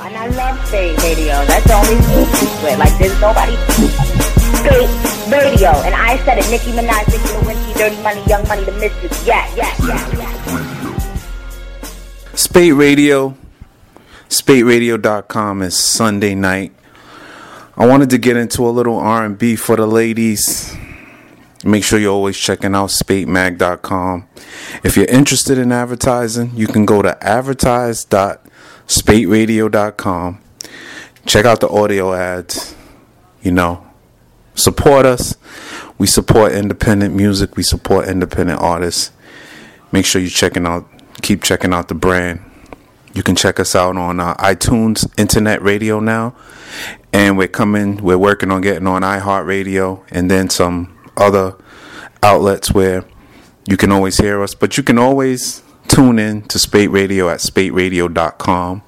And I love Spate Radio. That's the only thing Like, there's nobody. Spate Radio. And I said it. Nicki Minaj, Nicki Lewinsky, Dirty Money, Young Money, The Mystics. Yeah, yeah, yeah, yeah. Spate Radio. SpateRadio.com is Sunday night. I wanted to get into a little R&B for the ladies. Make sure you're always checking out spatemag.com. If you're interested in advertising, you can go to advertise.spateradio.com. Check out the audio ads. You know, support us. We support independent music. We support independent artists. Make sure you're checking out, keep checking out the brand. You can check us out on uh, iTunes Internet Radio now, and we're coming. We're working on getting on iHeartRadio, and then some other outlets where you can always hear us, but you can always tune in to Spate Radio at spateradio.com.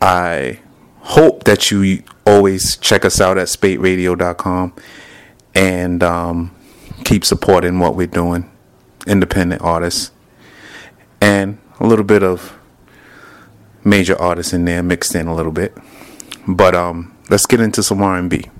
I hope that you always check us out at spateradio.com and um, keep supporting what we're doing, independent artists, and a little bit of major artists in there mixed in a little bit. But um, let's get into some R&B.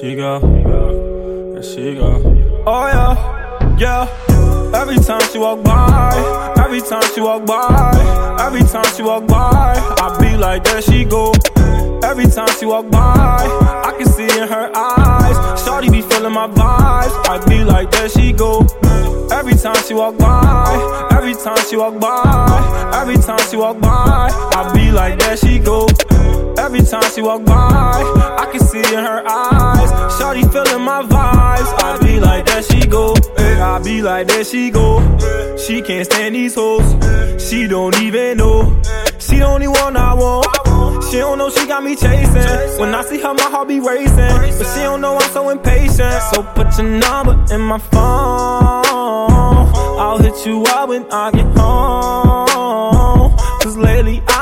She go. There she go. Oh yeah, yeah. Every time she walk by, every time she walk by, every time she walk by, I be like, there she go. Every time she walk by, I can see in her eyes. Shorty be feeling my vibes. I be like, there she go. Every time she walk by, every time she walk by, every time she walk by, I be like, there she go. Every time she walk by, I can see in her eyes. Shorty feeling my vibes. I be like, there she go. Eh, I be like, there she go. She can't stand these hoes. She don't even know. She the only one I want. She don't know she got me chasing. When I see her, my heart be racing. But she don't know I'm so impatient. So put your number in my phone. I'll hit you up when I get home. Cause lately I've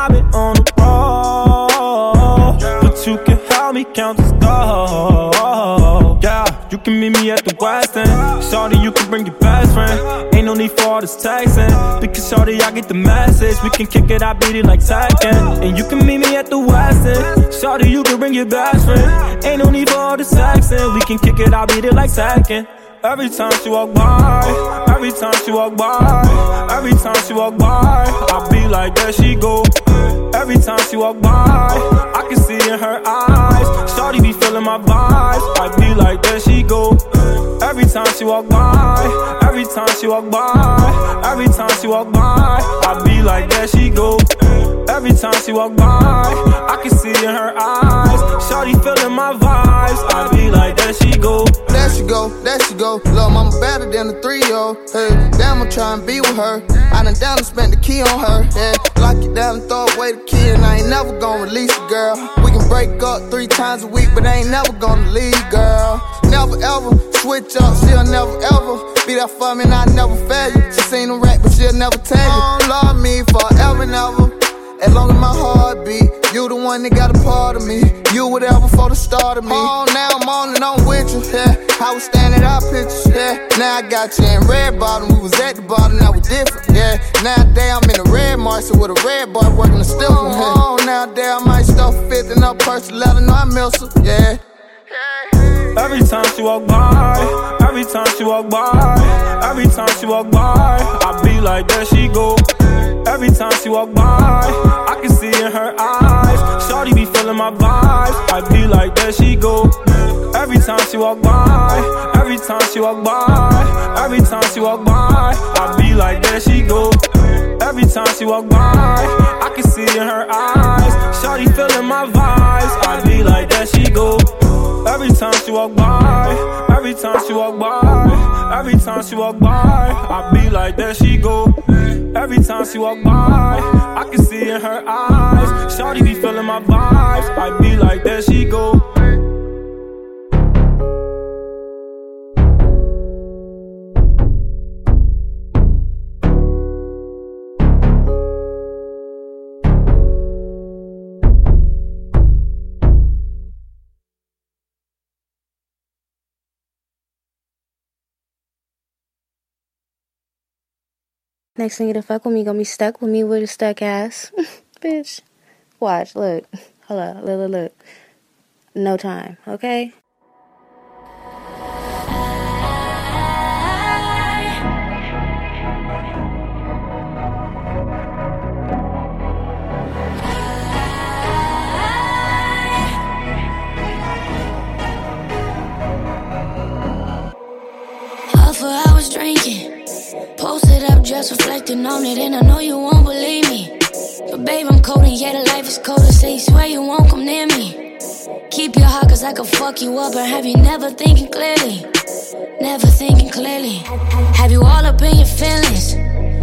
All this texting. Because Shorty, I get the message. We can kick it, I beat it like Tekken. And you can meet me at the West End. Shorty, you can bring your best friend. Ain't no need for all this texting. We can kick it, I beat it like Tekken. Every time she walk by, every time she walk by, every time she walk by, I be like, there she go. Every time she walk by, I can see in her eyes. Shorty be feeling my vibes. I be like, there she go. Every time she walk by, every time she walk by, every time she walk by, I be like, there she go. Every time she walk by, I can see in her eyes. Shorty feeling my vibes. I be like, there she go. There she go, there she go. Lil' mama better than a three year old. Hey, damn, I'm trying be with her. I done down and spent the key on her. Yeah, lock it down and throw away the key, and I ain't never gonna release the girl. We can break up three times a week, but I ain't never gonna leave, girl. Never ever switch up, she'll never ever be there for me, and I never fail you. She seen a rat, but she'll never tell you. Oh, Don't love me forever and ever. As long as my heart beat, you the one that got a part of me. You were there before the start of me. Oh, now I'm on and on with you, yeah. I was standing out pictures, yeah. Now I got you in red bottom. We was at the bottom, now we different, yeah. Nowadays I'm in a red Marshall with a red boy working the stiff one, yeah. Oh, oh nowadays I might stuff a fifth and up person, let her know I miss her, yeah. Every time she walk by, every time she walk by, every time she walk by, I be like, there she go. Every time she walk by, I can see in her eyes. Shorty be feeling my vibes. I be like, there she go. Every time she walk by, every time she walk by, every time she walk by, I be like, there she go. Every time she walk by, I can see in her eyes. Shorty feeling my vibes. I be like, there she go. Every time she walk by, every time she walk by, every time she walk by, I be like, there she go. Every time she walk by, I can see in her eyes. Shorty be feeling my vibes. I be like, there she go. Next thing nigga to fuck with me gonna be stuck with me with a stuck ass. Bitch. Watch, look. Hold up, look, look, look. No time, okay? Just reflecting on it, and I know you won't believe me. But babe, I'm cold, and yeah, the life is colder. Say you swear you won't come near me. Keep your heart, cause I could fuck you up, or have you never thinking clearly? Never thinking clearly. Have you all up in your feelings?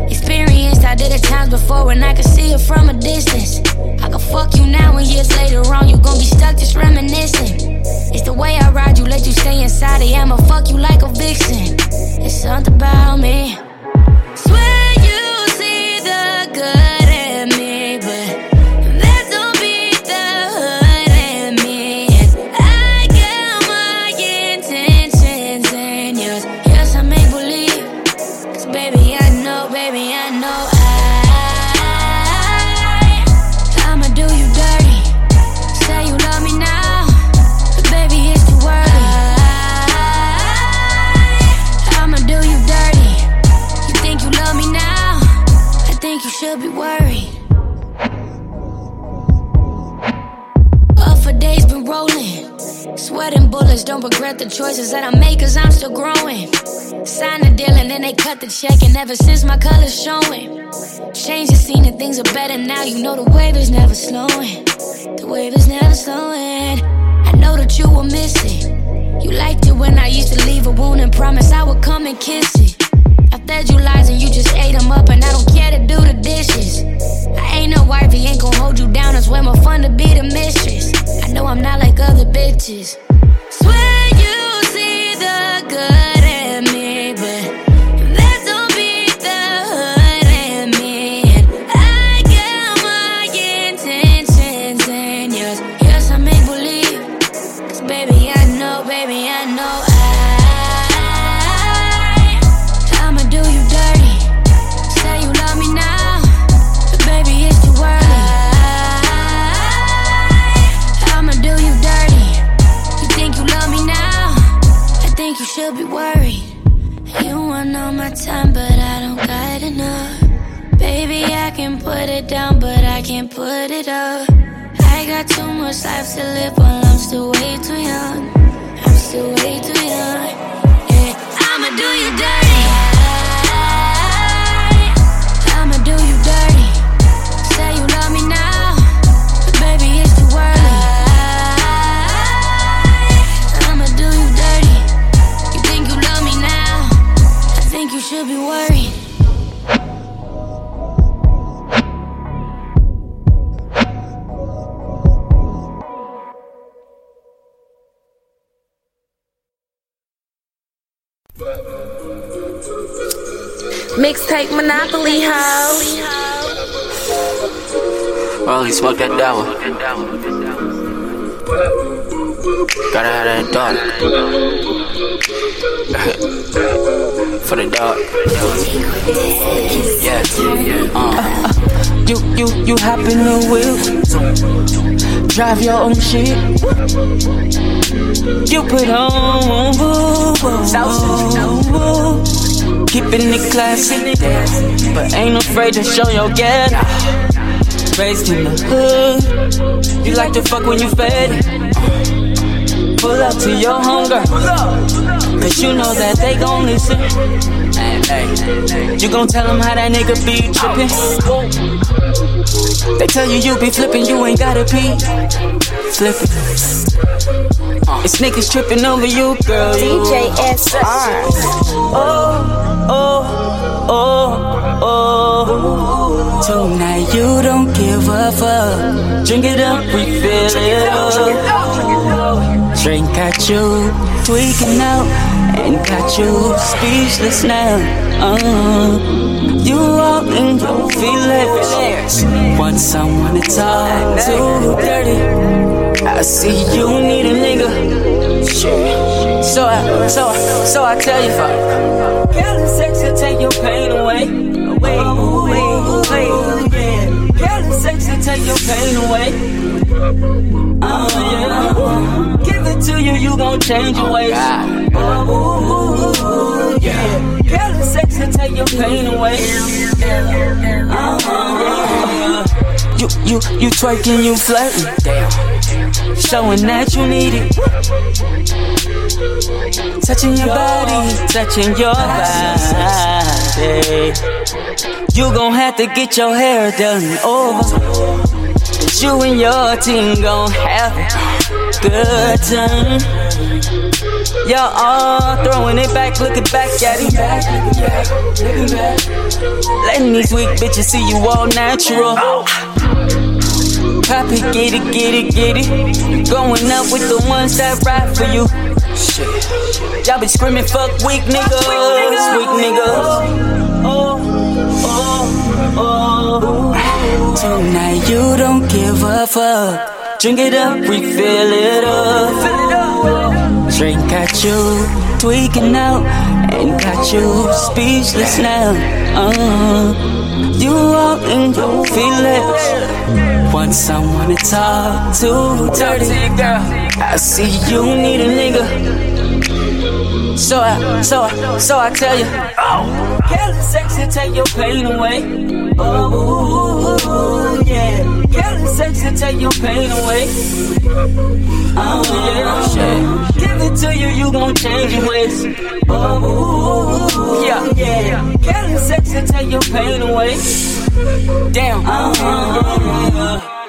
Experienced, I did it times before when I could see it from a distance. I could fuck you now, and years later on, you gon' be stuck just reminiscing. It's the way I ride you, let you stay inside it. I'ma fuck you like a vixen. It's something about me. Swear you see the good Sweating bullets, don't regret the choices that I make, cause I'm still growing. Sign the deal and then they cut the check, and ever since my color's showing. Change the scene and things are better now. You know the wave is never slowing. The wave is never slowing. I know that you were missing. You liked it when I used to leave a wound and promise I would come and kiss it. I fed you lies and you just ate them up, and I don't care to do the dishes. I ain't no wifey, ain't gon' hold you down. It's way more fun to be the mistress. I know I'm not like other bitches. Swear you see the good got too much life to live while I'm still way too young. I'm still way too young. Mixtape Monopoly House. Well, he smoked that devil. Gotta have that dog. For the dog. Yeah. Uh. You, you, you hop in the wheel. Drive your own shit. You put on woo, woo, woo. Keeping it classy, but ain't afraid to show your get. Raised in the hood, you like to fuck when you fed. Pull up to your hunger, cause you know that they gon' listen. You gon' tell them how that nigga be trippin'. They tell you you be flippin', you ain't gotta be flippin'. Uh, it's niggas trippin' over you, girl. DJ SR. Oh, oh, oh, oh. Tonight you don't give a fuck. Drink it up, refill it up. Drink got you tweaking out and got you speechless now. Uh, you all in your feelings. Want someone to talk to dirty. I see you need a nigga. So I, so I, so I tell you, fuck. Killing sex will take your pain away. Away, away, away. Killing sex will take your pain away. Oh yeah. It to you, you gon' change your ways. Oh, yeah. Killing sex will take your pain away. Uh-huh. You, you, you twerking, you flirting. Showing that you need it. Touching your body, touching your body. You gon' have to get your hair done over. Cause you and your team gon' have a good time. Y'all all throwing it back, looking back at him. Letting these weak bitches see you all natural. Pop it, get it, get it, get it. Going up with the ones that ride for you. Shit. Y'all be screaming, fuck weak niggas, weak niggas. Oh, oh, oh. Tonight you don't give a fuck. Drink it up, refill it up. Drink got you tweaking out and got you speechless now. Uh, you all in your feelings. Want someone to talk to dirty. girl. I see you need a nigga. So I, so I, so I tell you, oh, Kelly sexy, take your pain away. Oh, yeah. Kelly sexy, take your pain away. Oh, yeah, yeah. Give it to you, you gon' change your ways. Oh, yeah, yeah. Kelly sexy, take your pain away. Damn. Oh, DJ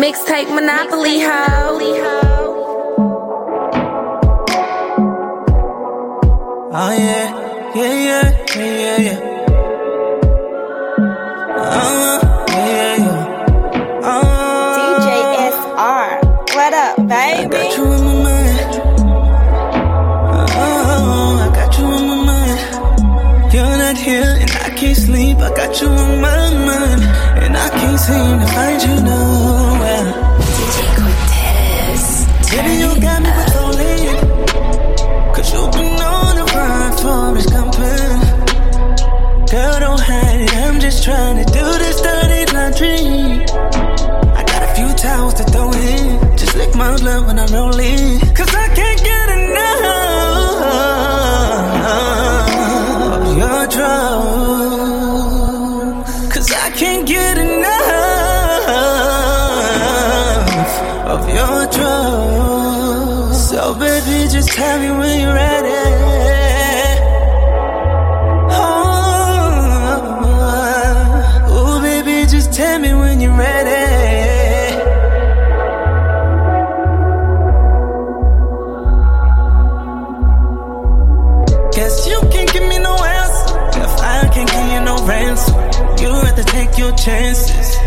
Mixtape Monopoly Ho. Oh yeah, yeah, yeah, yeah, yeah, yeah. Uh, yeah, yeah. Uh, DJ SR. What up, baby? I baby? got you in my mind. Oh, I got you in my mind. You're not here and I can't sleep. I got you on my mind. And I can't seem to find you nowhere. Trying to do this dirty laundry. I got a few towels to throw in. Just lick my blood when I'm rolling. Cause I can't get enough of your drug. Cause I can't get enough of your drug. So baby, just tell me when you're ready. Chances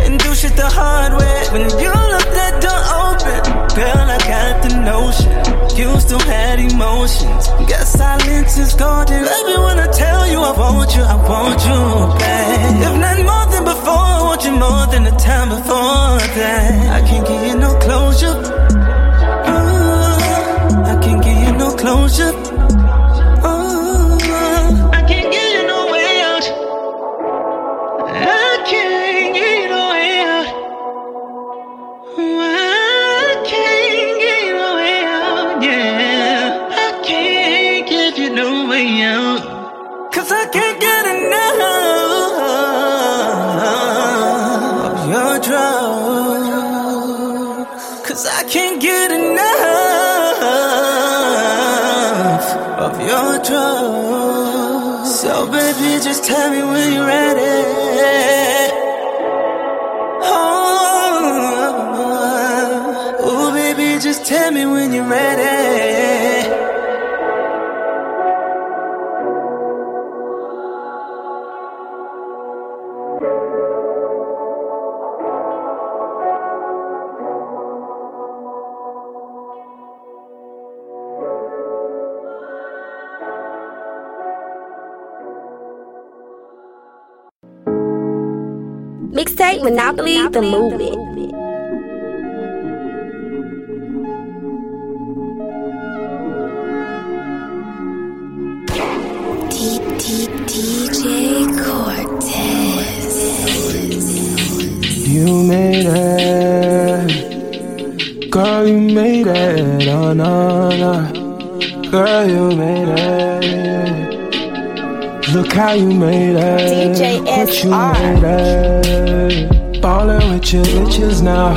and do shit the hard way. When you left that door open, girl, I got the notion. You still had emotions. Guess silence is golden. Baby, when I tell you I want you, I want you back. If not more than before, I want you more than the time before that. I can't give you no closure. Ooh, I can't give you no closure. Mixtape Monopoly the movie. DJ Cortez. You made it. Girl, you made it. Oh, no, no. Girl, you made it. Look how you made it. DJ What you made it. Ballin' with your bitches now.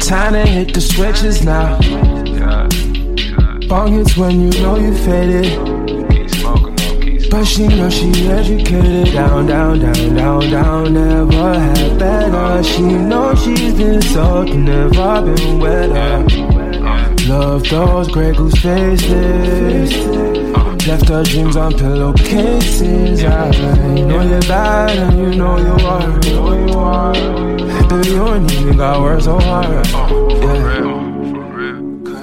Time to hit the switches now. Bong hits when you know you faded. But she know she educated. Down, down, down, down, down. Never had better. She know she's been soaked, never been wetter. Love those Grey Goose faces. Left her dreams on pillowcases. I know you're bad and you know you are. Baby, you ain't even got words so hard. Yeah.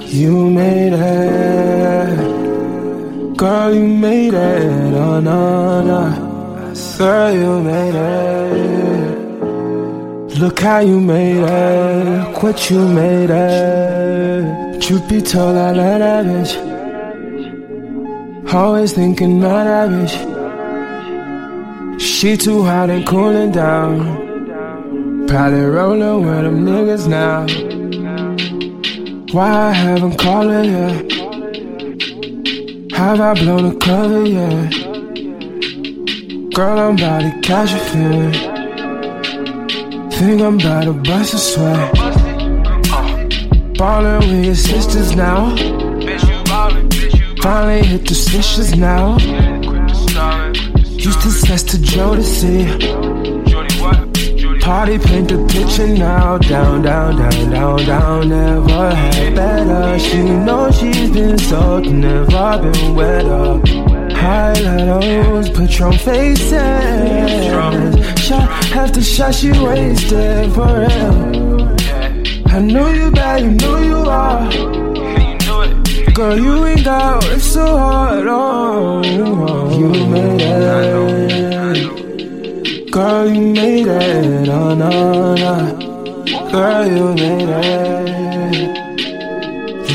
You made it. Girl, you made it. Oh, no, no. Girl, you made it. Look how you made it. What you made it. Told, I love that bitch. Always thinking that bitch. She too hot and cooling down. Probably rolling with them niggas now. Why I haven't her yet? Have I blown the cover yet? Girl, I'm about to catch a feeling. Think I'm about to bust a sweat. Ballin' with your sisters now. Finally hit the switches now. To sex to Jodeci. Party paint the picture now. Down, down, down, down, down. Never had better. She knows she's been soaked, never been wetter. Highlights, Patron faces. Shot after shot, she wasted for real. I know you bad, you know you are. Girl, you ain't got it so hard. Oh, you made it. Girl, you made it. Oh, no, no. Girl, you made it.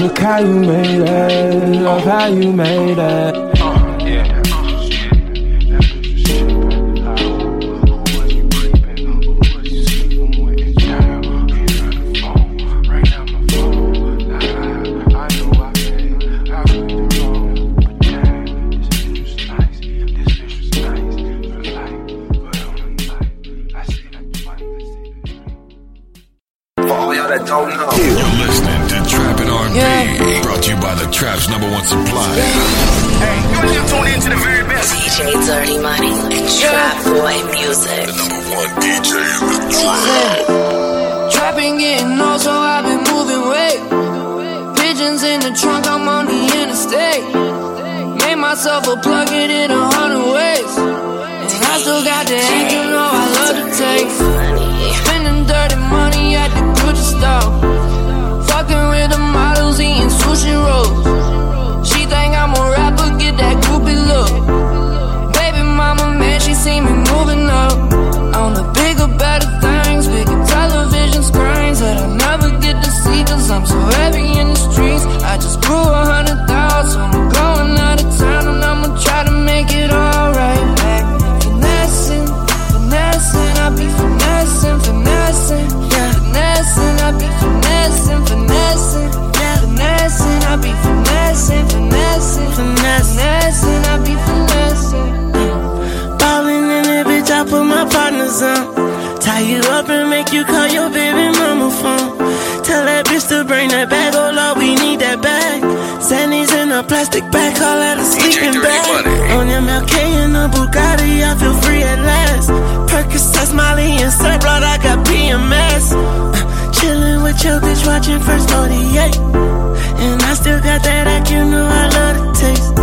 Look how you made it. Love how you made it. Got that act, you know I love the taste.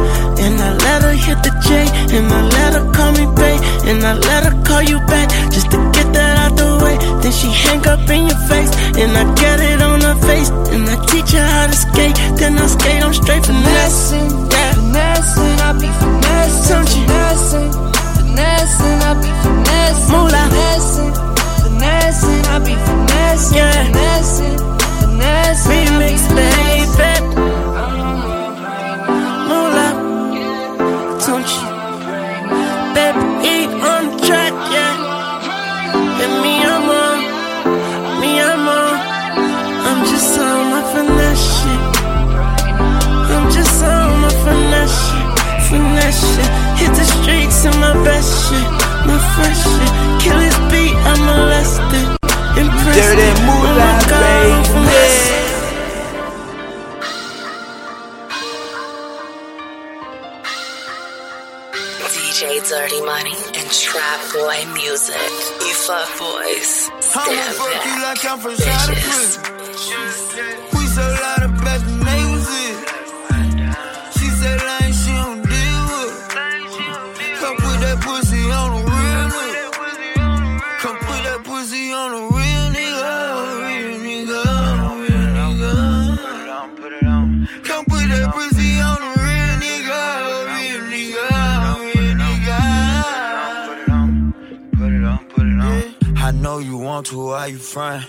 And I let her hit the J, and I let her call me babe, and I let her call you back just to get that out the way. Then she hang up in your face, and I get it on her face, and I teach her how to skate. Then I skate on straight finessing, yeah. Finessing, I be finessing, finessing, DJ Dirty Money and Trap Boy Music. You fuck boys. Stand fuck you back. like I'm from Shady We so loud to, why you front?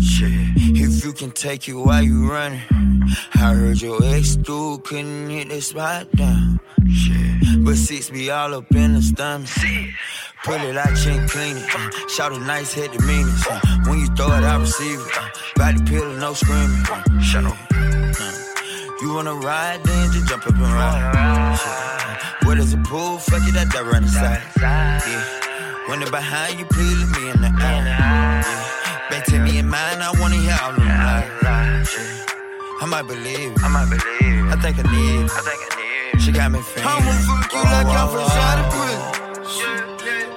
Shit, if you can take it, why you running? I heard your ex dude couldn't hit the spot down. But six be all up in the stomach. Pull it out, chin clean it. Shout a nice head to mean it. When you throw it, I receive it. Body pillow, no screaming. Shut up. You wanna ride, then just jump up and ride. Shit. Where there's a pool, fuck it, that dive right inside. Yeah. When they're behind you, please look me in the eye. Yeah. Back to me in mind, I wanna hear all of. Yeah. I might believe it. I might believe. I think I need it. I think I need. She got me feeling. I'ma fuck you like I'm fresh out of prison.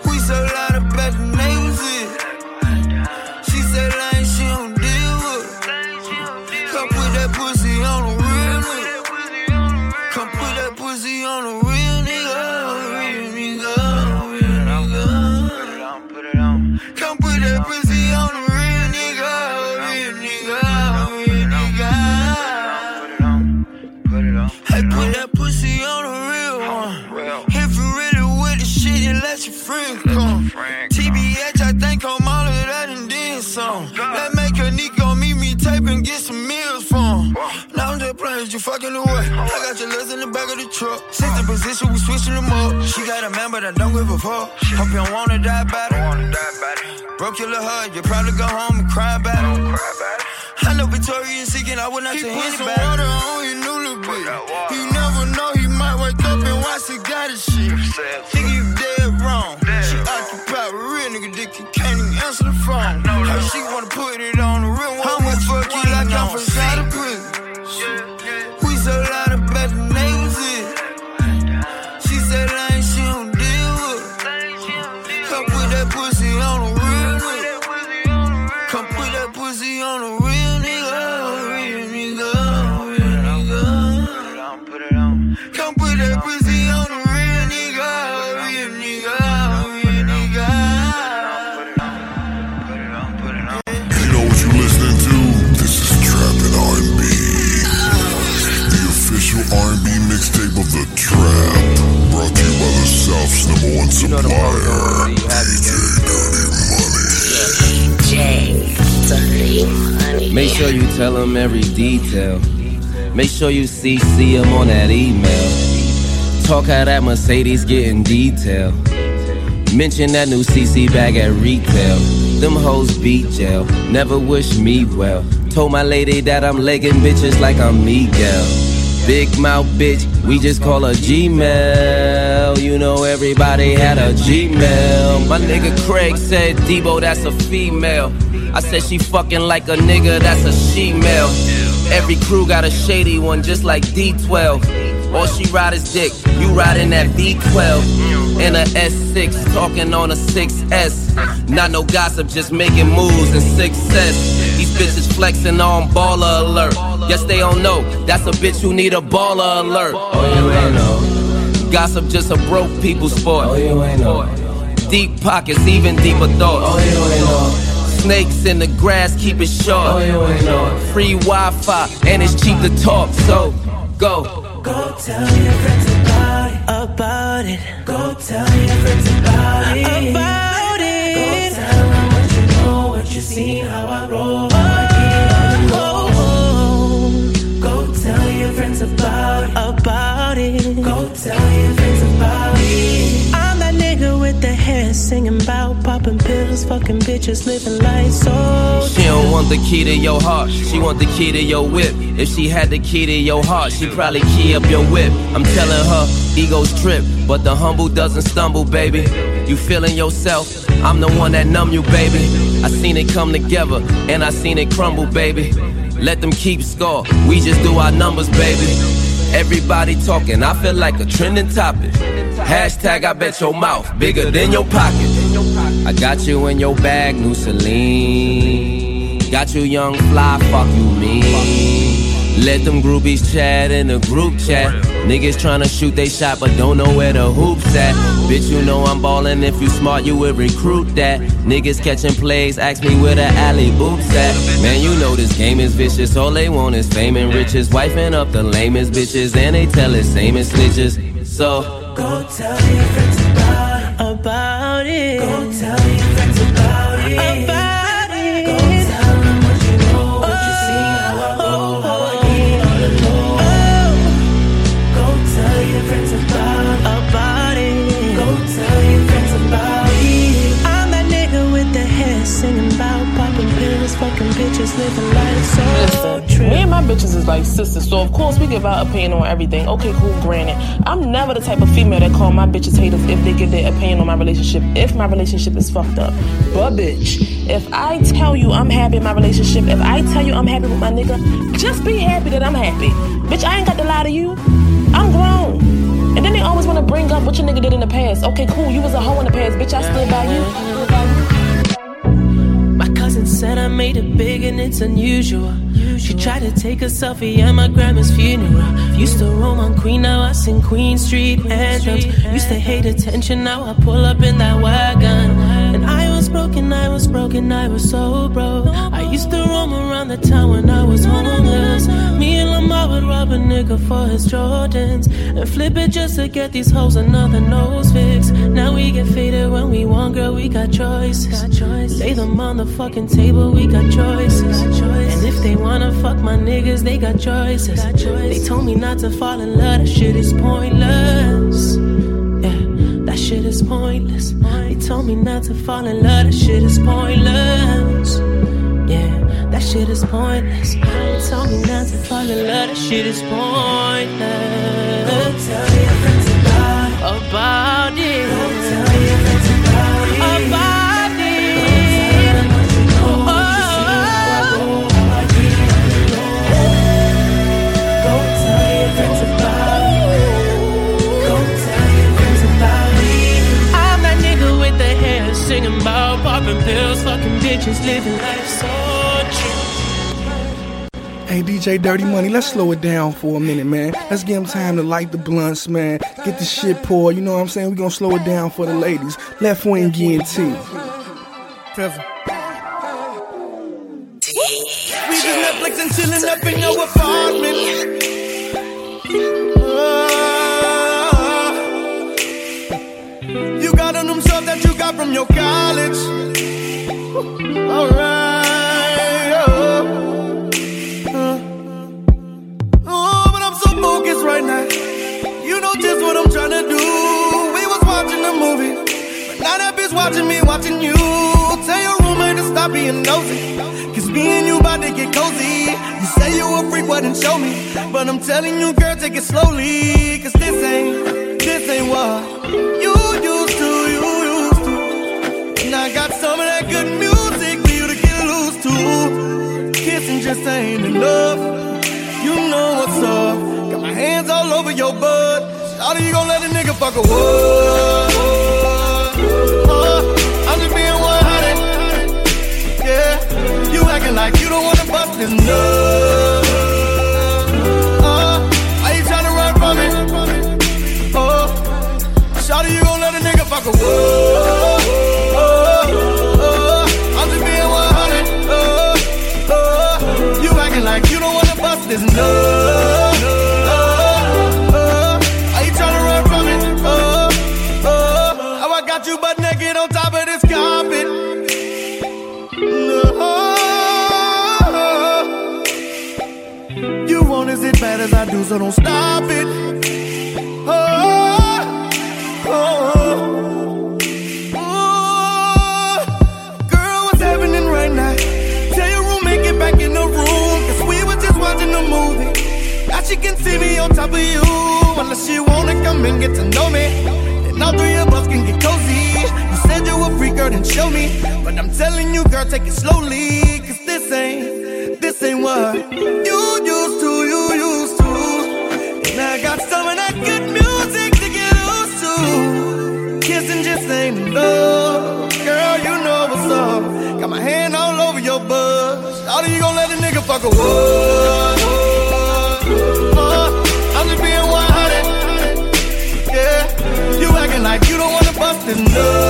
We so loud of better names in. She said lane she don't deal with. Come put that pussy on a real. Come put that pussy on a Hey, put that pussy on a real one. If you really with the shit, you let your friend come. TBH, I think I'm all of that and then some. That make a Nico meet me tape and get some meals from. Now I'm just playing, you fucking away. I got your legs in the back of the truck. Since the position, we switching them up. She got a man, but I don't give a fuck. Hope you don't wanna die about it. Broke your little heart, you probably go home and cry about it. I know Victoria's Secret, I would not He to put some anybody. water on your new little bitch. He never know he might wake up and watch the got his shit. Think you dead wrong. She occupied with real nigga dick and can't even answer the phone. How she wanna put it on the real one? I'ma fuck you like I'm fresh R&B mixtape of the Trap. Brought to you by the South's number one supplier, DJ Dirty Money. DJ Dirty Money. Make sure you tell them every detail. Make sure you CC them on that email. Talk how that Mercedes getting detail. Mention that new CC bag at retail. Them hoes beat jail. Never wish me well. Told my lady that I'm legging bitches like I'm Miguel. Big mouth bitch, we just call her Gmail. You know everybody had a Gmail. My nigga Craig said Debo, that's a female. I said she fucking like a nigga, that's a she-male. Every crew got a shady one, just like D12. All she ride is dick, you riding that V12. In a S6, talking on a 6S. Not no gossip, just making moves and success. These bitches flexing on baller alert. Yes, they don't know, that's a bitch who need a baller alert. Oh, you ain't know. Gossip just a broke people sport. Oh, you ain't know. Deep pockets, even deeper thoughts. Oh, you ain't know. Snakes in the grass, keep it short. Oh, you ain't know. Free Wi Fi, and it's cheap to talk, so go. Go tell your friends about it. About it. Go tell your friends about it. About it. Go tell them what you know, what you seen, how I roll. Friends about it. About it. Go tell your friends about it. I'm that nigga with the hair singing about popping pills, fucking bitches, living life so. She don't want the key to your heart, she want the key to your whip. If she had the key to your heart, she'd probably key up your whip. I'm telling her, egos trip, but the humble doesn't stumble, baby. You feeling yourself? I'm the one that numb you, baby. I seen it come together, and I seen it crumble, baby. Let them keep score, we just do our numbers, baby. Everybody talking, I feel like a trending topic. Hashtag I bet your mouth bigger than your pocket. I got you in your bag, new Celine. Got you young fly, fuck you mean. Let them groupies chat in the group chat. Niggas tryna shoot they shot but don't know where the hoops at. Bitch, you know I'm ballin'. If you smart, you would recruit that. Niggas catching plays, ask me where the alley boops at. Man, you know this game is vicious. All they want is fame and riches. Wifing up the lamest bitches, and they tell it same as snitches. So, Go tell your friends about it. About it. Go tell give our opinion on everything. Okay, cool, granted. I'm never the type of female that call my bitches haters if they give their opinion on my relationship, if my relationship is fucked up. But bitch, if I tell you I'm happy in my relationship, if I tell you I'm happy with my nigga, just be happy that I'm happy. Bitch, I ain't got to lie to you. I'm grown. And then they always want to bring up what your nigga did in the past. Okay, cool, you was a hoe in the past, bitch, I stood by you. Made it big and it's unusual. She tried to take a selfie at my grandma's funeral. Used to roam on Queen, now I sing Queen Street anthems. Used to hate attention, now I pull up in that wagon. And I broken, I was broken, I was so broke. I used to roam around the town when I was homeless. Me and Lamar would rob a nigga for his Jordans and flip it just to get these hoes another nose fix. Now we get faded when we want, girl, we got choices. Lay them on the fucking table, we got choices. And if they wanna fuck my niggas, they got choices. They told me not to fall in love, that shit is pointless. Yeah, that shit is pointless. Told me not to fall in love, that shit is pointless. Yeah, that shit is pointless. They told me not to fall in love, that shit is pointless. Go tell your friends about. About it. Hey DJ Dirty Money, let's slow it down for a minute, man. Let's give them time to light the blunts, man. Get the shit poured, you know what I'm saying? we gonna slow it down for the ladies. Left wing guarantee. Trevor. We just Netflix and chillin' up in your apartment. Uh, you got on them shorts that you got from your college. Alright. Oh. Oh, but I'm so focused right now. You know just what I'm trying do. We was watching a movie, but now that bitch watching me, watching you. Tell your roommate to stop being nosy. Cause me and you to get cozy. You say you a freak, well then show me. But I'm telling you, girl, take it slowly. Cause this ain't, this ain't what you used to, you used to. And I got some of just ain't enough. You know what's up. Got my hands all over your butt. Shawty, you gon' let a nigga fuck a what? Uh, I'm just being 100. Yeah, you acting like you don't wanna bust this nut. Uh, it? Oh, shawty, you gon' let a nigga fuck a what? Want as I do, so don't stop it. Oh, oh, oh. Girl, what's happening right now? Tell your roommate get back in the room, cause we were just watching a movie. Now she can see me on top of you, unless she wanna come and get to know me. Then all three of us can get cozy. You said you a freak, girl, then show me. But I'm telling you, girl, take it slowly, cause this ain't, this ain't what you used Ain't enough. Girl, you know what's up. Got my hand all over your butt. Shawty, you gon' let a nigga fuck a what? Uh, I'm just being 100. Yeah, you acting like you don't wanna bust this nut.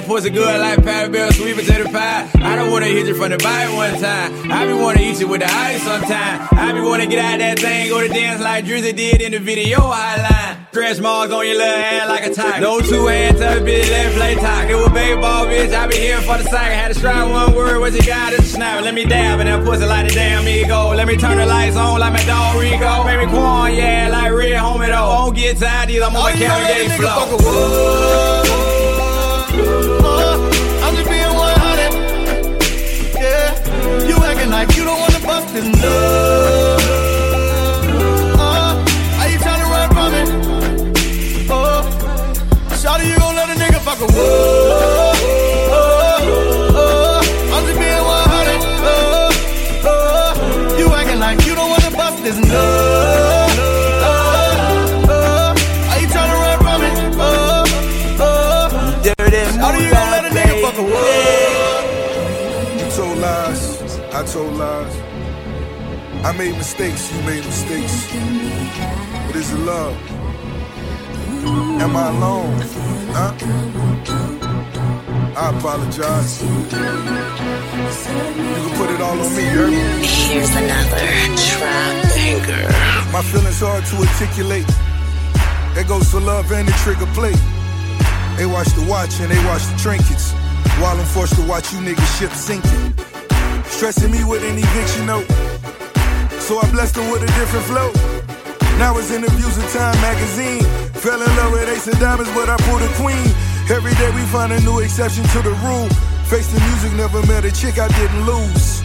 To. Pussy good like Patty Bill, sweet potato pie. I don't wanna hit you from the bite one time. I be wanna eat you with the ice sometime. I be wanna get out that thing, go to dance like Drizzy did in the video hotline. Stretch marks on your little hand like a tiger. No two hands, a bitch, let play talk. It was baseball, bitch. I be here for the sack. Had to strike one word, what you got? It's a snap. Let me dab and that pussy like a damn ego. Let me turn the lights on like my dog Rico. Baby Quan, yeah, like red homie though. Don't get tired either, I'm on my Kevin Gates flow. Told lies. I made mistakes, you made mistakes. But is it love? Am I alone? Huh? I apologize. You can put it all on me? Here's another trap banger. My feelings hard to articulate. It goes for love and the trigger play. They watch the watch and they watch the trinkets. While I'm forced to watch you niggas ship sinking. Stressing me with an eviction note. So I blessed them with a different flow. Now it's interviews in Time magazine. Fell in love with Ace of Diamonds, but I pulled a queen. Every day we find a new exception to the rule. Face the music, never met a chick I didn't lose.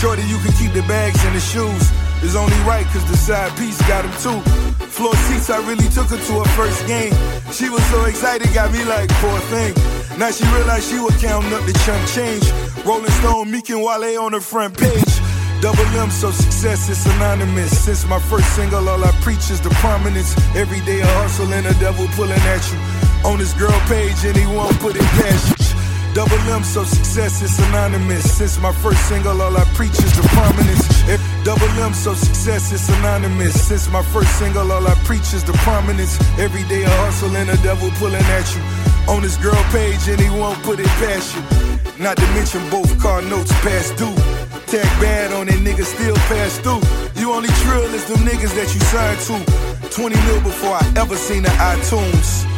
Shorty, you can keep the bags and the shoes. It's only right, cause the side piece got them too. Floor seats, I really took her to her first game. She was so excited, got me like, poor thing. Now she realized she was counting up the chunk change. Rolling Stone, Meek and Wale on the front page. Double M, so success is synonymous. Since my first single, all I preach is the prominence. Every day a hustle and a devil pulling at you. On his girl page, won't put it past you. Double M, so success is synonymous. Since my first single, all I preach is the prominence. If double M, so success is synonymous. Since my first single, all I preach is the prominence. Every day a hustle and a devil pulling at you. On his girl page, won't put it past you. Not to mention both car notes past due. Tag bad on it, niggas still pass through. You only trill is them niggas that you signed to. 20 mil before I ever seen the iTunes.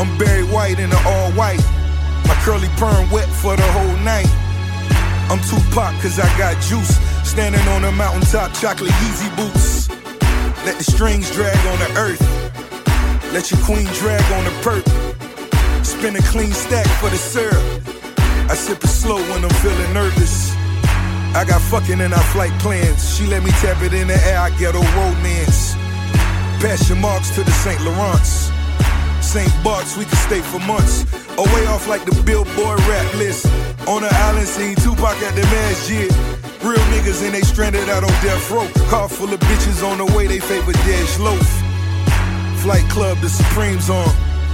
I'm Barry White in the all white. My curly perm wet for the whole night. I'm Tupac cause I got juice. Standing on a mountaintop, chocolate Yeezy boots. Let the strings drag on the earth. Let your queen drag on the perk. Spin a clean stack for the syrup. I sip it slow when I'm feeling nervous. I got fucking in our flight plans. She let me tap it in the air, I get a romance. Passion marks to the St. Lawrence. St. Bart's, we can stay for months. Away off like the Billboard rap list. On the island scene, Tupac at the masjid. Real niggas and they stranded out on death row. Car full of bitches on the way, they favor dash loaf. Flight Club, the Supreme's on.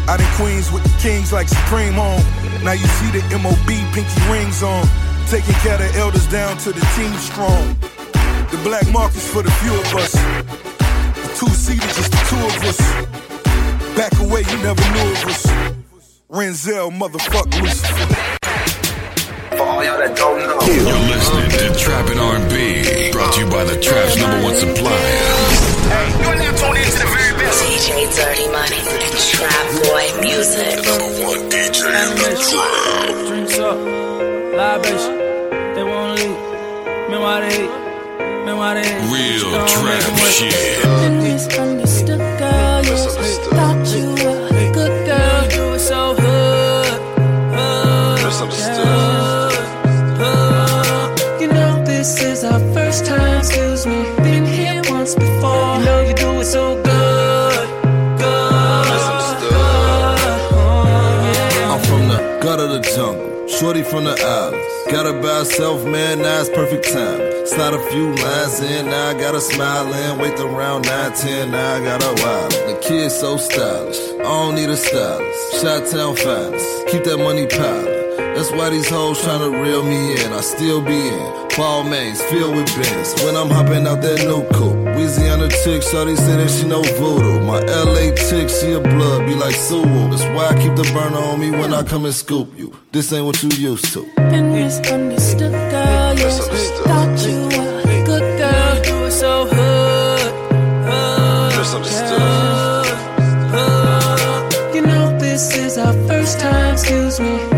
Out in Queens with the Kings like Supreme home. Now you see the MOB pinky rings on. Taking care of the elders down to the team strong. The black market's for the few of us. The two seater, just the two of us. Back away, you never knew of us. Renzel, motherfuck Lucifer. For all y'all that don't know. You're listening to Trappin' R&B, brought to you by the Trap's number one supplier. Hey, DJ Dirty Money and Trap Boy Music. Number one DJ in the trap. Drinks up, libation. They wanna leave. Man, why they hate? Man, why they hate? Real Don't make trap 'em wait. shit. Misunderstood girl, yes. Thought you islands. Got her by herself, man, now it's perfect time. Slide a few lines in, now I got her smiling. Wait around 9, 10, now I got her wild. The kid's so stylish, I don't need a stylist. Shot town finest, keep that money piling. That's why these hoes tryna reel me in. I still be in. Ball mains filled with bins. When I'm hopping out that new coupe. Weezy on the chick, shawty say that she know voodoo. My LA chick, she a blood, be like Sue. That's why I keep the burner on me when I come and scoop you. This ain't what you used to. Been misunderstood, girl. Yes, thought you were a good girl. You were so hood. hood Misunderstood. hood. You know this is our first time. Excuse me.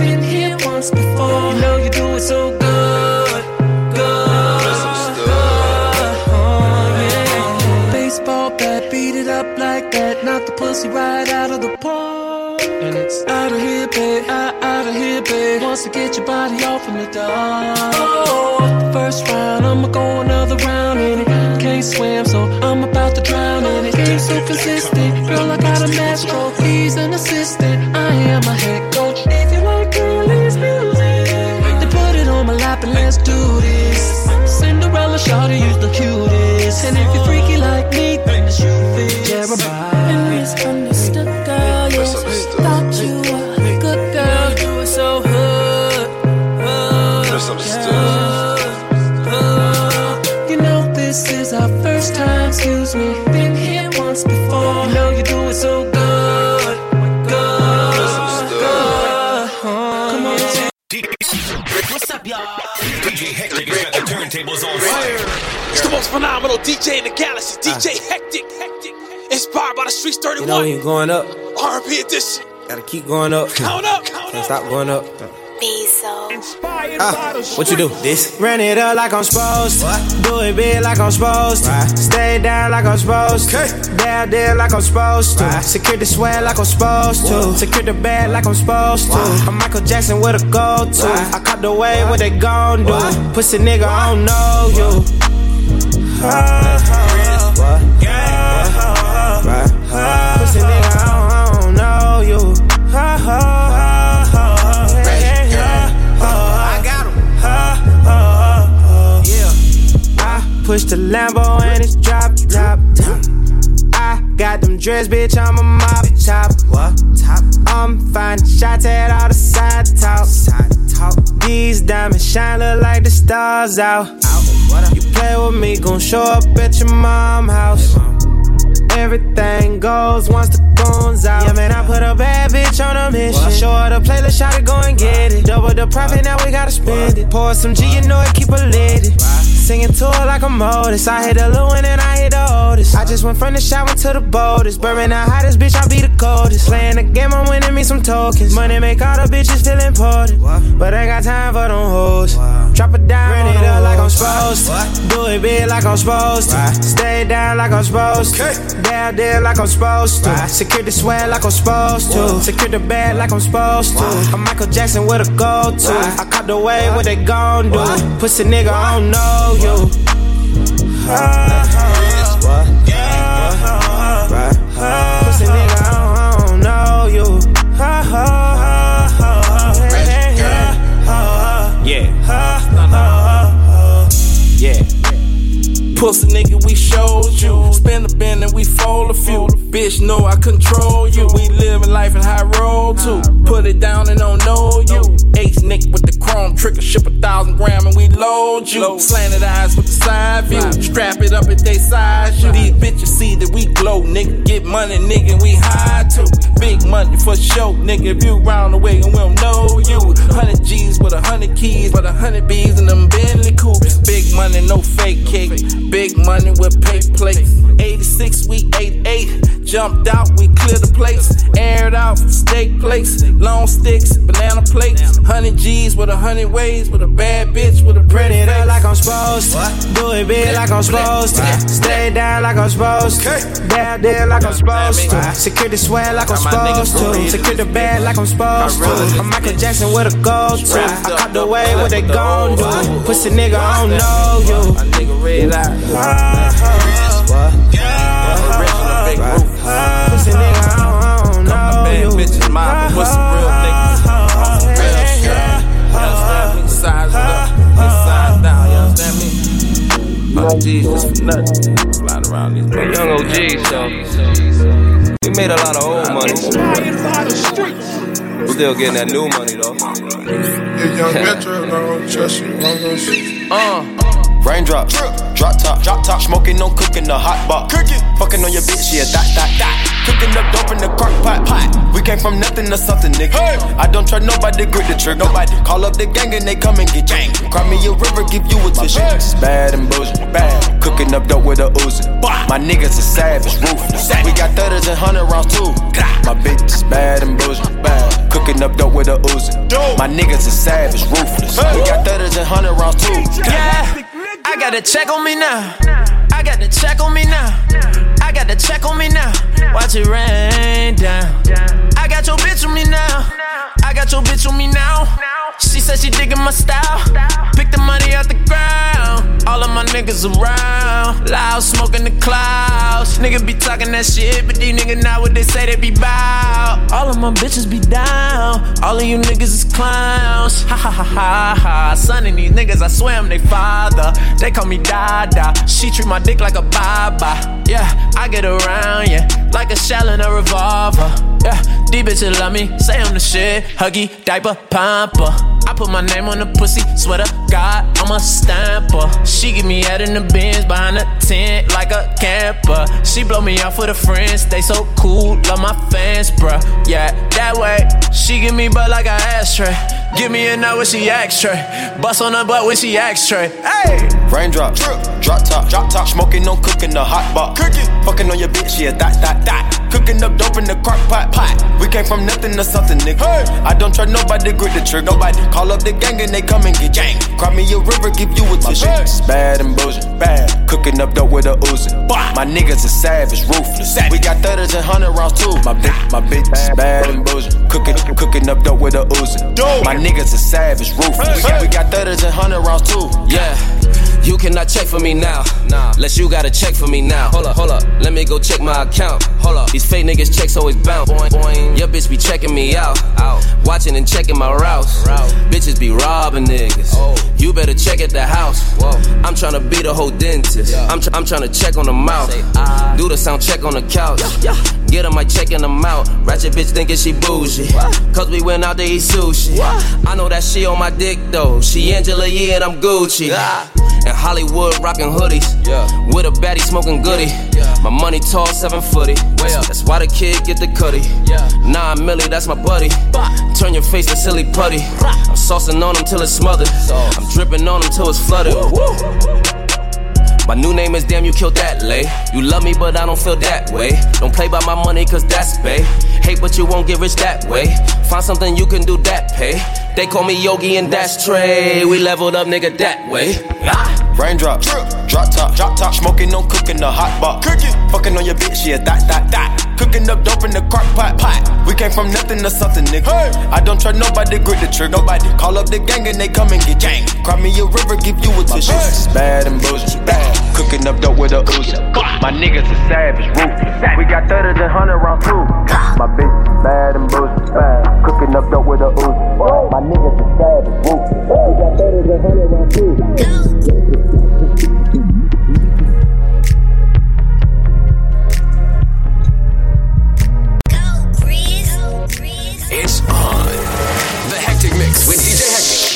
Pussy right out of the park. And it's out of here, babe. Out, out of here, babe. Wants to get your body off in the dark. Oh, first round, I'ma go another round in it. Can't swim, so I'm about to drown in it. Game so consistent, girl, I got a match master. He's an assistant. I am a head coach. If you like girlies music, then put it on my lap and let's do this. Cinderella, shawty, you the cutest. And if you're freaky like me, then the shoe fits. Jeremiah. First time. Excuse me. Been here once before. You know you do it so good. Good. Good. Come on. What's up, y'all? DJ Hectic has got the turntables on fire. It's the most phenomenal DJ in the galaxy, DJ Hectic. Hectic. Inspired by the Streets 31. You know you're going up, R&B edition. gotta keep going up. Count up, count Can't stop going up. Be so Inspired Ah, what you do? This? Run it up like I'm supposed to. Do it big like I'm supposed to. Stay down like I'm supposed to. Down there like I'm supposed to. Secure the sweat like I'm supposed to. Secure the bag like I'm supposed to. I'm Michael Jackson with a go to. I caught the way what they gon' do. Pussy nigga, I don't know you. Pussy nigga, I don't, I don't know you. I push the Lambo and it's drop top. I got them dress, bitch, I'm a mop top. What? Top. I'm finding shots at all the side talk. Side talk. These diamonds shine, look like the stars out. You play with me, gon' show up at your mom house. Everything goes once the goons out. Yeah, man, I put a bad bitch on a mission. Show her the playlist, shot it, go and get it. Double the profit, now we gotta spend it. Pour some G, you know it, keep a lid. it. Singing to her like a modus. I hit the low one and I hit the oldest. I just went from the shower to the boldest. Burning the hottest bitch, I be the coldest. Playing the game, I'm winning me some tokens. Money make all the bitches feel important. But I got time for them hoes. Drop it down, run it up like I'm supposed to. Do it big like I'm supposed to. Stay down like I'm supposed to. Down there like I'm supposed to. Secure the swag like I'm supposed to. Secure the bag like I'm supposed to. I'm Michael Jackson with a go to. I caught the way what they gon' do. Pussy nigga, I don't know you. Pussy nigga, I don't, I don't know you. Pussy nigga, we showed you. Spin the bend and we fold a few. Bitch, know I control you. We living life in high road too. Put it down and don't know you. Ace Nick with the chrome trigger, ship a thousand gram and we load you. Slanted eyes with the side view. Strap it up if they size you. These bitches see that we glow, nigga. Get money, nigga, we high too. Big money for show, nigga. If you round the way and we don't know you. Hundred G's with a hundred keys, but a hundred B's in them Bentley coupes. Big money, no fake cake. Big money with pay plates. 86, we 88. Jumped out, we clear the place. Aired out, steak plates. Long sticks, banana plates. 100 G's with a 100 ways. With a bad bitch with a pretty it up like I'm supposed to. Do it big like I'm supposed to. Stay down like I'm supposed to. Down there like I'm supposed to. Secure the sweat like I'm supposed to. Secure the bag like I'm supposed to. I'm Michael Jackson with a gold to. I caught the way what they gon' do. Pussy nigga, I don't know you. Nigga red eye. I don't, I don't you. You. You for nothing. Flying around these. Young OGs. We made a lot of old money. Still getting that new money though. If young Metro don't trust you, I'm gonna shoot. Uh. Raindrops, drop top, drop top, smoking, no cooking, the hot box. Cooking, fucking on your bitch, yeah, that, that, that. Cooking up dope in the crock pot, pot. We came from nothing to something, nigga. Hey. I don't trust nobody, grip the trigger. Nobody call up the gang and they come and get gang. Cry me a river, give you a tissue. It's bad and bullshit, bad. Cooking up dope with a Uzi. My niggas are savage, ruthless. We got thudders and hundred rounds too. My bitch is bad and bullshit, bad. Cooking up dope with a Uzi. My niggas are savage, ruthless. We got thudders and hundred rounds too. Yeah. I got a check on me now. I got the check on me now. I got the check on me now. Watch it rain down. I got your bitch on me now. I got your bitch on me now. She said she digging my style. Pick the money out the ground. All of my niggas around. Loud smoking the clouds. Nigga be talking that shit, but these niggas not what they say they be bout. All of my bitches be down. All of you niggas is clowns. Ha ha ha ha ha. Son of these niggas, I swear I'm they father. They call me Dada. She treat my dick like a baba. Yeah, I get around, yeah. Like a shell in a revolver. Yeah, these bitches love me. Say I'm the shit. Huggy, diaper, pamper. I put my name on the pussy. Swear to God, I'm a stamper. She give me head in the bins behind the tent like a camper. She blow me off with her friends. They so cool, love my fans, bruh. Yeah, that way. She give me butt like an ashtray. Give me a nut when she x-tray. Bust on her butt when she x-tray. Hey! Raindrops, drop top, drop top, smoking, no cooking, the hot box. Cooking, fucking on your bitch, yeah, that, that, that. Cooking up dope in the crock pot, pot. We came from nothing to something, nigga. Hey. I don't trust nobody, grip the trigger. Nobody call up the gang and they come and get gang. Cry me a river, give you a tissue. My bitch is bad and bullshit, bad. Cooking up dope with a Uzi. My niggas are savage, ruthless. We got thudders and hundred rounds too. My bitch, my bitch is bad and bullshit. Cooking, cooking up dope with a Uzi. My niggas are savage, ruthless. We got thudders and hundred rounds too. Yeah. You cannot check for me now. Nah. Unless you gotta check for me now. Hold up, hold up. Let me go check my account. Hold up. These fake niggas checks always bounce. Boing, boing. Your bitch be checking me out. out. Watching and checking my routes. Route. Bitches be robbing niggas. Oh. You better check at the house. Whoa. I'm tryna be the whole dentist. Yeah. I'm, tr- I'm tryna check on the mouth. Say, Do the sound check on the couch. Yeah. Yeah. Get her my checking them out. Ratchet bitch thinking she bougie. Cause we went out to eat sushi. I know that she on my dick though. She Angela Yee and I'm Gucci. In Hollywood rocking hoodies. Yeah. With a baddie smoking goody. Yeah. My money tall, seven footy. That's, that's why the kid get the cutty. Yeah. Nine milli, that's my buddy. Turn your face to silly putty. I'm saucing on him till it's smothered. So. I'm dripping on him till it's flooded. My new name is Damn, you killed that lay. You love me, but I don't feel that way. Don't play by my money, cause that's pay. Hate, but you won't get rich that way. Find something you can do that pay. They call me Yogi and that's Trey. We leveled up, nigga, that way. Raindrops, drop drop top, drop top, smoking, no cooking, the hot box. Cooking, fucking on your bitch, yeah, that, that, that. Cooking up dope in the crock pot, pot. We came from nothing to something, nigga. Hey. I don't trust nobody, grip the trigger. Nobody call up the gang and they come and get gang. Cry me a river, give you a tissue. My bitch is bad and bullshit, bad. Cooking up dope with a Uzi. My niggas are savage, ruthless. We got thudders and hundred rounds too. My bitch is bad and bullshit, bad. Cooking up dope with a Uzi. My niggas are savage, ruthless. We got thudders and hundred rounds too. It's on. The Hectic Mix with DJ Hectic.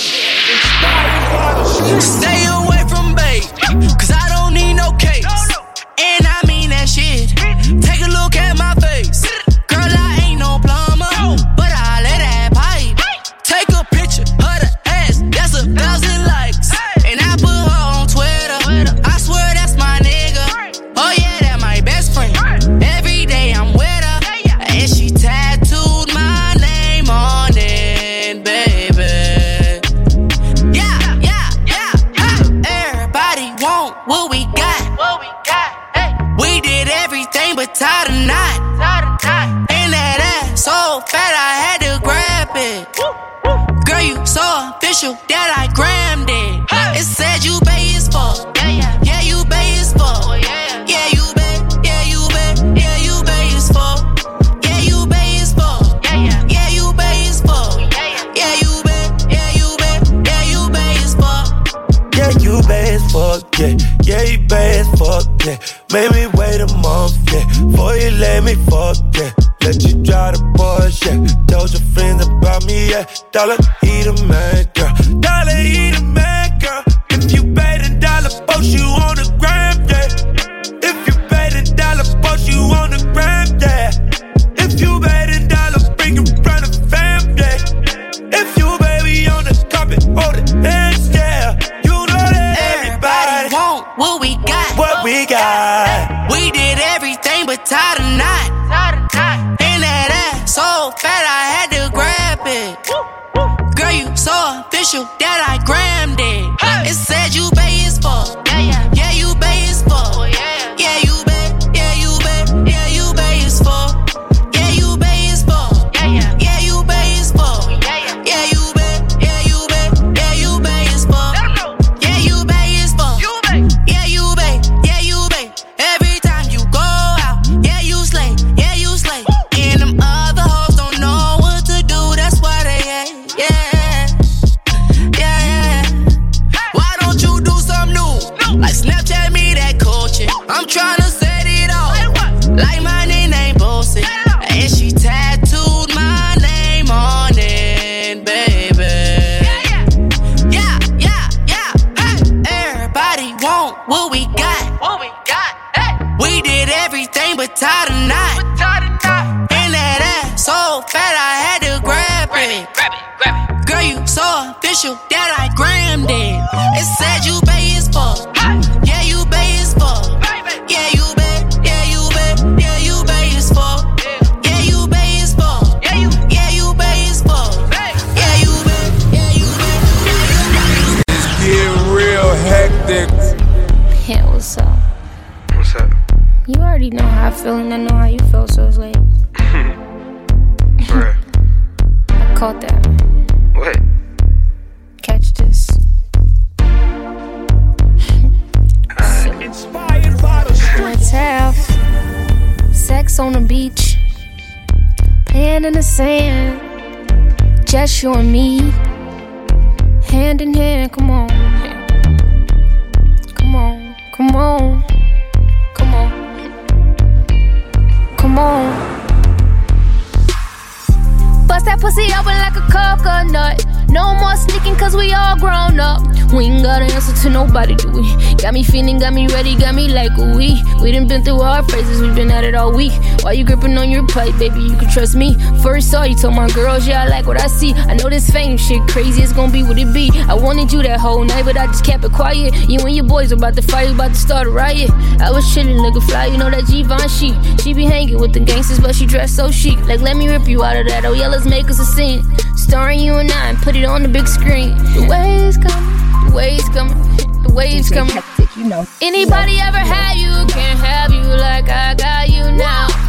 Baby? You can trust me. First saw you told my girls, yeah, I like what I see. I know this fame shit crazy, it's gonna be what it be. I wanted you that whole night, but I just kept it quiet. You and your boys about to fight, you about to start a riot. I was chilling, looking fly, you know that G-Von she. She be hanging with the gangsters, but she dressed so chic. Like, let me rip you out of that. Oh, yeah, let's make us a scene. Starring you and I, and put it on the big screen. The waves coming, the waves coming, the waves coming. You know. Anybody ever had you, can't have you like I got you now.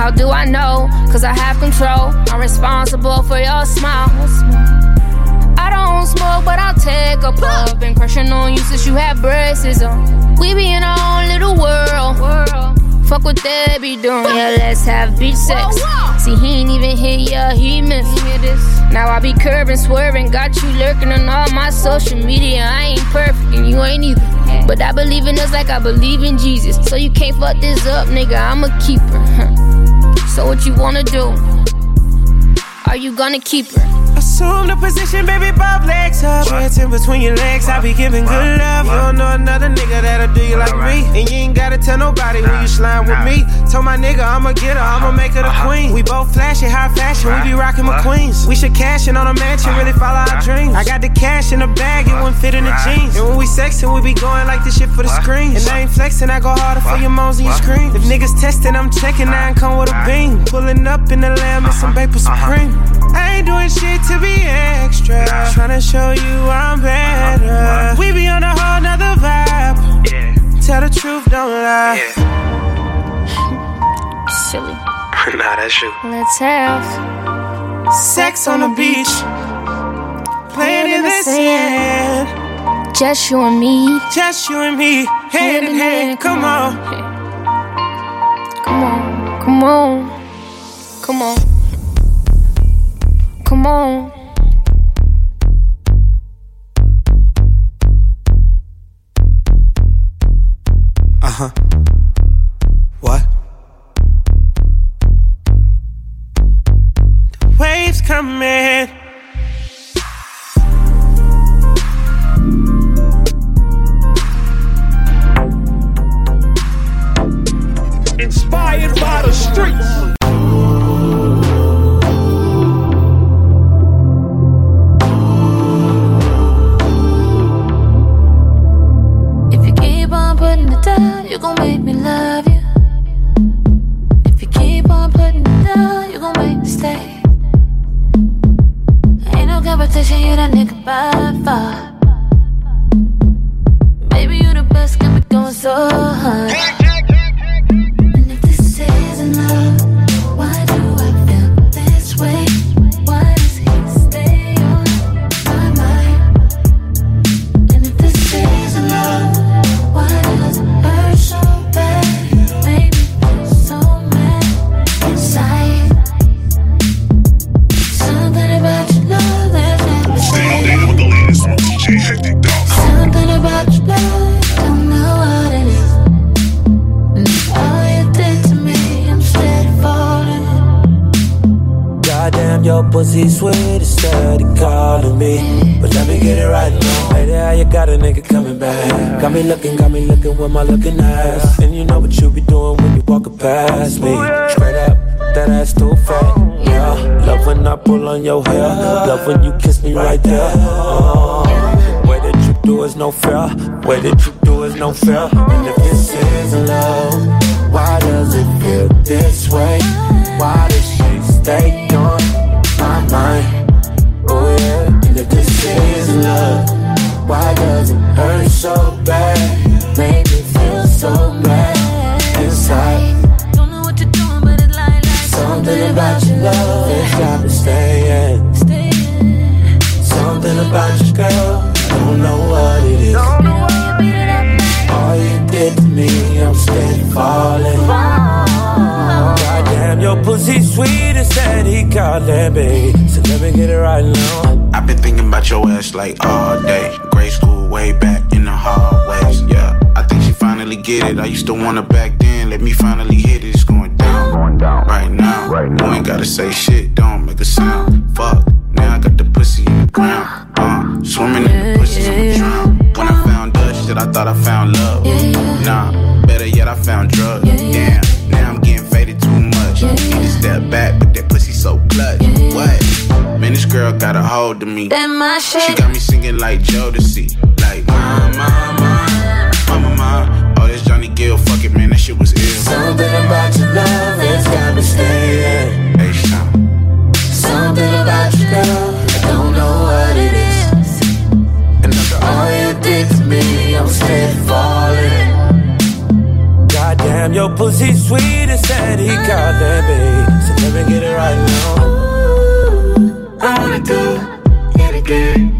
How do I know? Cause I have control. I'm responsible for your smile. I don't smoke, but I'll take a puff. Been crushing on you since you had braces on. We be in our own little world. Fuck what they be doing. Yeah, let's have beach sex. See, he ain't even hit, yeah, he missed. Now I be curving, swerving, got you lurking on all my social media. I ain't perfect, and you ain't either. But I believe in us like I believe in Jesus. So you can't fuck this up, nigga. I'm a keeper. So what you wanna do? Are you gonna keep her? Assume the position, baby, both legs up. Hands in between your legs, I be giving good love. You don't know another nigga that'll do you like me. And you ain't gotta tell nobody when you slime with me. Told my nigga I'ma get her, I'ma make her the queen. We both flashy, high fashion, we be rocking McQueens. We should cash in on a mansion, really follow our dreams. I got the cash in the bag, it wouldn't fit in the jeans. And when we sexing, we be going like this shit for the screen. And I ain't flexing, I go harder for your moans and your screams. If niggas testing, I'm checking, I ain't come with a beam. Pulling up in the lamb and some Vapor Supreme. I ain't doing shit to be extra. Tryna show you I'm better. We be on a whole nother vibe. Tell the truth, don't lie. Silly. nah, that's you. Let's have sex on the beach. Playing in the sand. Just you and me. Just you and me. Hand in hand. Come on. Come on. Come on. Come on. Come on. Uh huh. What? The waves coming. Pull on your hair. Love when you kiss me right there. Uh, way that you do is no fair. Way that you do is no fair. And if this isn't love, why does it feel this way? Why does she stay on my mind? Oh yeah, and if this is love, why does it hurt so bad? Falling. Goddamn, your pussy sweet and steady calling me. So let me get it right now. I've been thinking about your ass like all day. Grade school, way back in the hallways. Yeah, I think she finally get it. I used to want her back then. Let me finally hit it. It's going down, right now. You ain't gotta say shit. Don't make a sound. Fuck. Now I got the pussy in the ground. Uh, swimming in the pussy, I'ma drown. When I found us, shit, I thought I found love. Nah, better yet, I found drugs. Damn, now I'm getting faded too much. Need to step back, but that pussy so clutch. What? Man, this girl got a hold of me. That my shit. She got me singing like Jodeci. Like, my, my, my, mama, my. Oh, this Johnny Gill, fuck it, man, that shit was ill. Something about your love has got me staying. Hey. Something about your girl, I don't know what it is. And after all you did to me, I'm steady falling. Goddamn, your pussy sweet and steady calling me. So let me get it right now. I wanna do it again.